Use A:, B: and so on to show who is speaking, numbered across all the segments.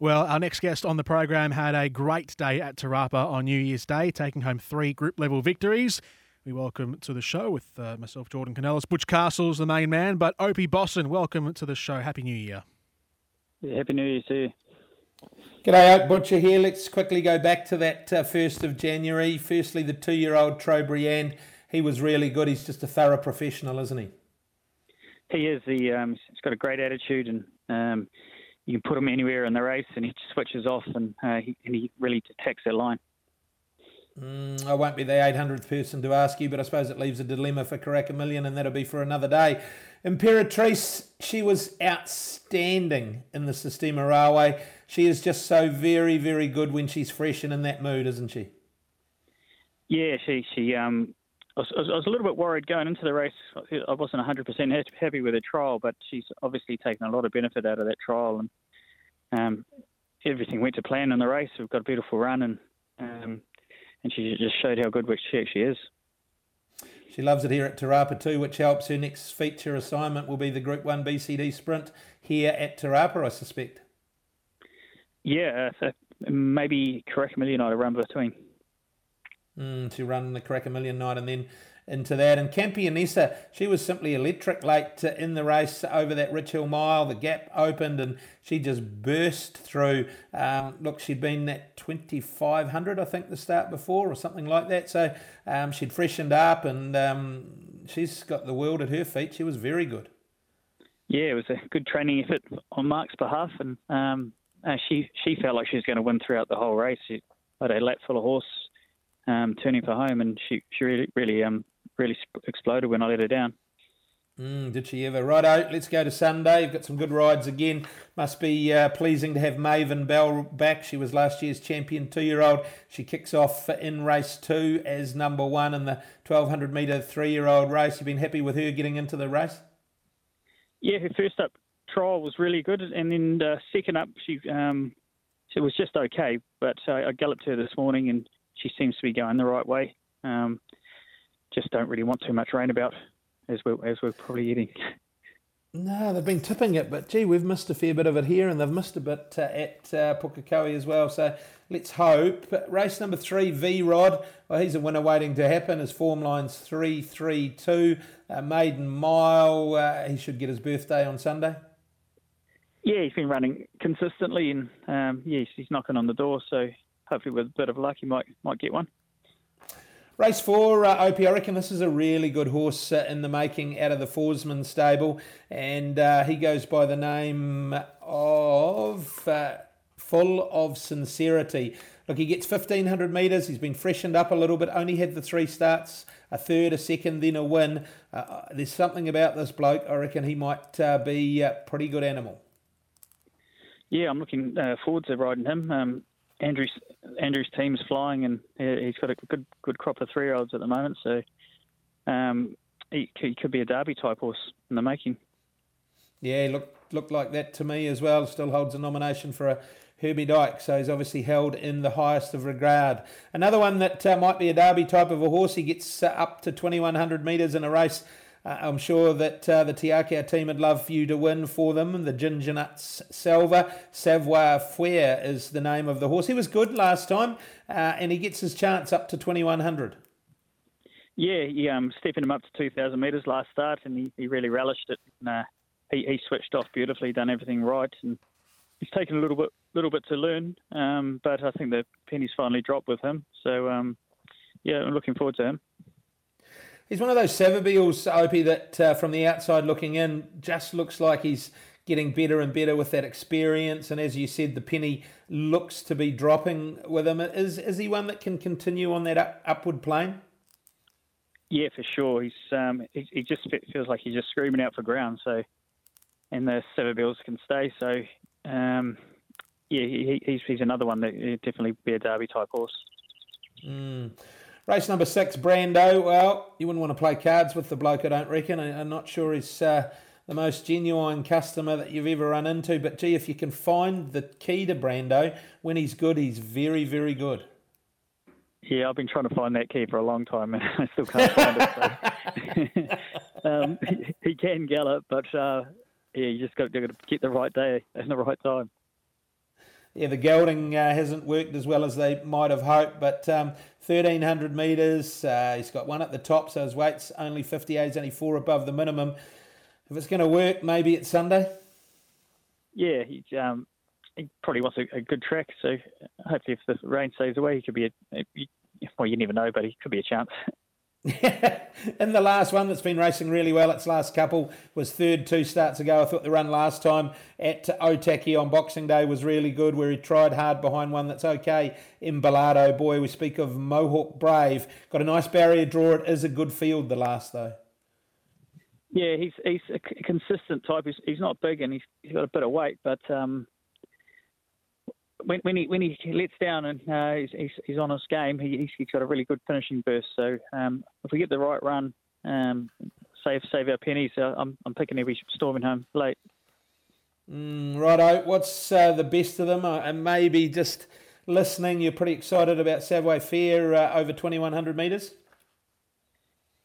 A: Well, our next guest on the program had a great day at Te Rapa on New Year's Day, taking home three group level victories. We welcome to the show with uh, myself, Jordan Canellis, Butch Castle's the main man, but Opie Bosson, welcome to the show. Happy New Year.
B: Yeah, Happy New Year to you.
C: G'day, Oak Butcher here. Let's quickly go back to that uh, 1st of January. Firstly, the two year old Trobriand. He was really good. He's just a thorough professional, isn't he?
B: He is. He, um, he's got a great attitude and um, you can put him anywhere in the race, and he switches off, and uh, he, and he really detects that line.
C: Mm, I won't be the 800th person to ask you, but I suppose it leaves a dilemma for Karaka Million, and that'll be for another day. Imperatriz, she was outstanding in the Sistema Railway. She is just so very, very good when she's fresh and in that mood, isn't she?
B: Yeah, she she um, I was, I was, a little bit worried going into the race. I wasn't 100% happy with her trial, but she's obviously taken a lot of benefit out of that trial, and um, everything went to plan in the race. We've got a beautiful run, and um, and she just showed how good she actually is.
C: She loves it here at Te Rapa too, which helps. Her next feature assignment will be the Group 1 BCD sprint here at Te Rapa, I suspect.
B: Yeah, uh, so maybe Karaka Million I'd run between
C: mm, to run the Karaka Million night and then into that. And Campionessa, she was simply electric late in the race over that Rich Hill Mile. The gap opened and she just burst through. Um, look, she'd been that 2,500, I think, the start before or something like that. So um, she'd freshened up and um, she's got the world at her feet. She was very good.
B: Yeah, it was a good training effort on Mark's behalf, and um, uh, she she felt like she was going to win throughout the whole race. She had a lap full of horse, um, turning for home, and she she really really um really exploded when I let her down.
C: Mm, did she ever? Righto, let's go to Sunday. You've got some good rides again. Must be uh, pleasing to have Maven Bell back. She was last year's champion two year old. She kicks off in race two as number one in the 1200 metre three year old race. You've been happy with her getting into the race?
B: Yeah, her first up trial was really good, and then uh, second up she um, it was just okay. But uh, I galloped her this morning, and she seems to be going the right way. Um, just don't really want too much rain about as we're, as we're probably eating.
C: No, they've been tipping it, but gee, we've missed a fair bit of it here, and they've missed a bit uh, at uh, Pukekohe as well. So let's hope. Race number three, V Rod. Well, he's a winner waiting to happen. His form line's three, three, two. Uh, maiden mile. Uh, he should get his birthday on Sunday.
B: Yeah, he's been running consistently, and um, yeah, he's knocking on the door. So hopefully, with a bit of luck, he might might get one.
C: Race four, uh, Opie, I reckon this is a really good horse uh, in the making out of the Forsman stable, and uh, he goes by the name of uh, Full of Sincerity. Look, he gets 1500 metres, he's been freshened up a little bit, only had the three starts, a third, a second, then a win. Uh, uh, there's something about this bloke, I reckon he might be a pretty good animal.
B: Yeah, I'm looking forward to riding him. Um, Andrew's Andrew's team's flying, and he's got a good good crop of three year olds at the moment. So um, he, he, could be a Derby type horse in the making.
C: Yeah, look looked like that to me as well. Still holds a nomination for a Herbie Dyke, so he's obviously held in the highest of regard. Another one that uh, might be a Derby type of a horse. He gets uh, up to 2100 metres in a race uh, I'm sure that uh, the Te Akau team would love for you to win for them. The Ginger Nuts Selva. Savoir Faire is the name of the horse. He was good last time, uh, and he gets his chance up to 2100.
B: Yeah, he um, stepping him up to 2,000 metres last start, and he, he really relished it. And, uh, he, he switched off beautifully, done everything right, and he's taken a little bit little bit to learn. Um, but I think the pennies finally dropped with him. So um, yeah, I'm looking forward to him.
C: He's one of those Savabeels, Opie, that uh, from the outside looking in just looks like he's getting better and better with that experience. And as you said, the penny looks to be dropping with him. Is is he one that can continue on that up, upward plane?
B: Yeah, for sure. He's um, he, he, just feels like he's just screaming out for ground. So, and the Savabeels can stay. So, um, yeah, he, he's he's another one that definitely be a Derby type horse.
C: Mm. Race number six, Brando. Well, you wouldn't want to play cards with the bloke, I don't reckon. I, am not sure he's uh, the most genuine customer that you've ever run into. But gee, if you can find the key to Brando, when he's good, he's very, very good.
B: Yeah, I've been trying to find that key for a long time, and I still can't find it. Um, he, can gallop, but uh, yeah, you just got to get the right day and the right time.
C: Yeah, the gelding uh, hasn't worked as well as they might have hoped, but um, 1300 metres, uh, he's got one at the top, so his weight's only 58, he's only four above the minimum. If it's going to work, maybe it's Sunday.
B: Yeah, he, um, he probably wants a, a, good track, so hopefully if the rain stays away, he could be a, a well, you never know, but he could be a chance.
C: In the last one that's been racing really well, its last couple was third two starts ago. I thought the run last time at Otaki on Boxing Day was really good, where he tried hard behind one that's okay. Imbalado, boy, we speak of Mohawk Brave. Got a nice barrier draw. It is a good field, the last though.
B: Yeah, he's he's a consistent type. He's, he's not big and he's, he's got a bit of weight, but um, when, when he when he lets down and uh, he's, he's, he's, on his game, he, he's got a really good finishing burst. So um, if we get the right run, um, save save our pennies. Uh, I'm I'm picking every storming home late.
C: Mm, righto. What's uh, the best of them? Uh, and maybe just listening, you're pretty excited about Savoir Faire uh, over 2100 metres.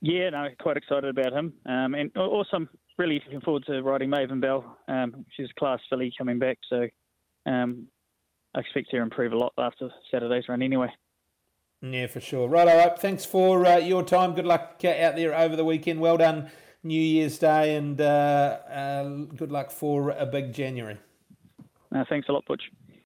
B: Yeah, no, quite excited about him. Um, and also, I'm really looking forward to riding Maven Bell. Um, she's a class filly coming back, so um, I expect to improve a lot after Saturday's run anyway.
C: Yeah, for sure. Right, all right. Thanks for uh, your time. Good luck uh, out there over the weekend. Well done, New Year's Day, and uh, uh good luck for a big January.
B: Uh, thanks a lot, Butch.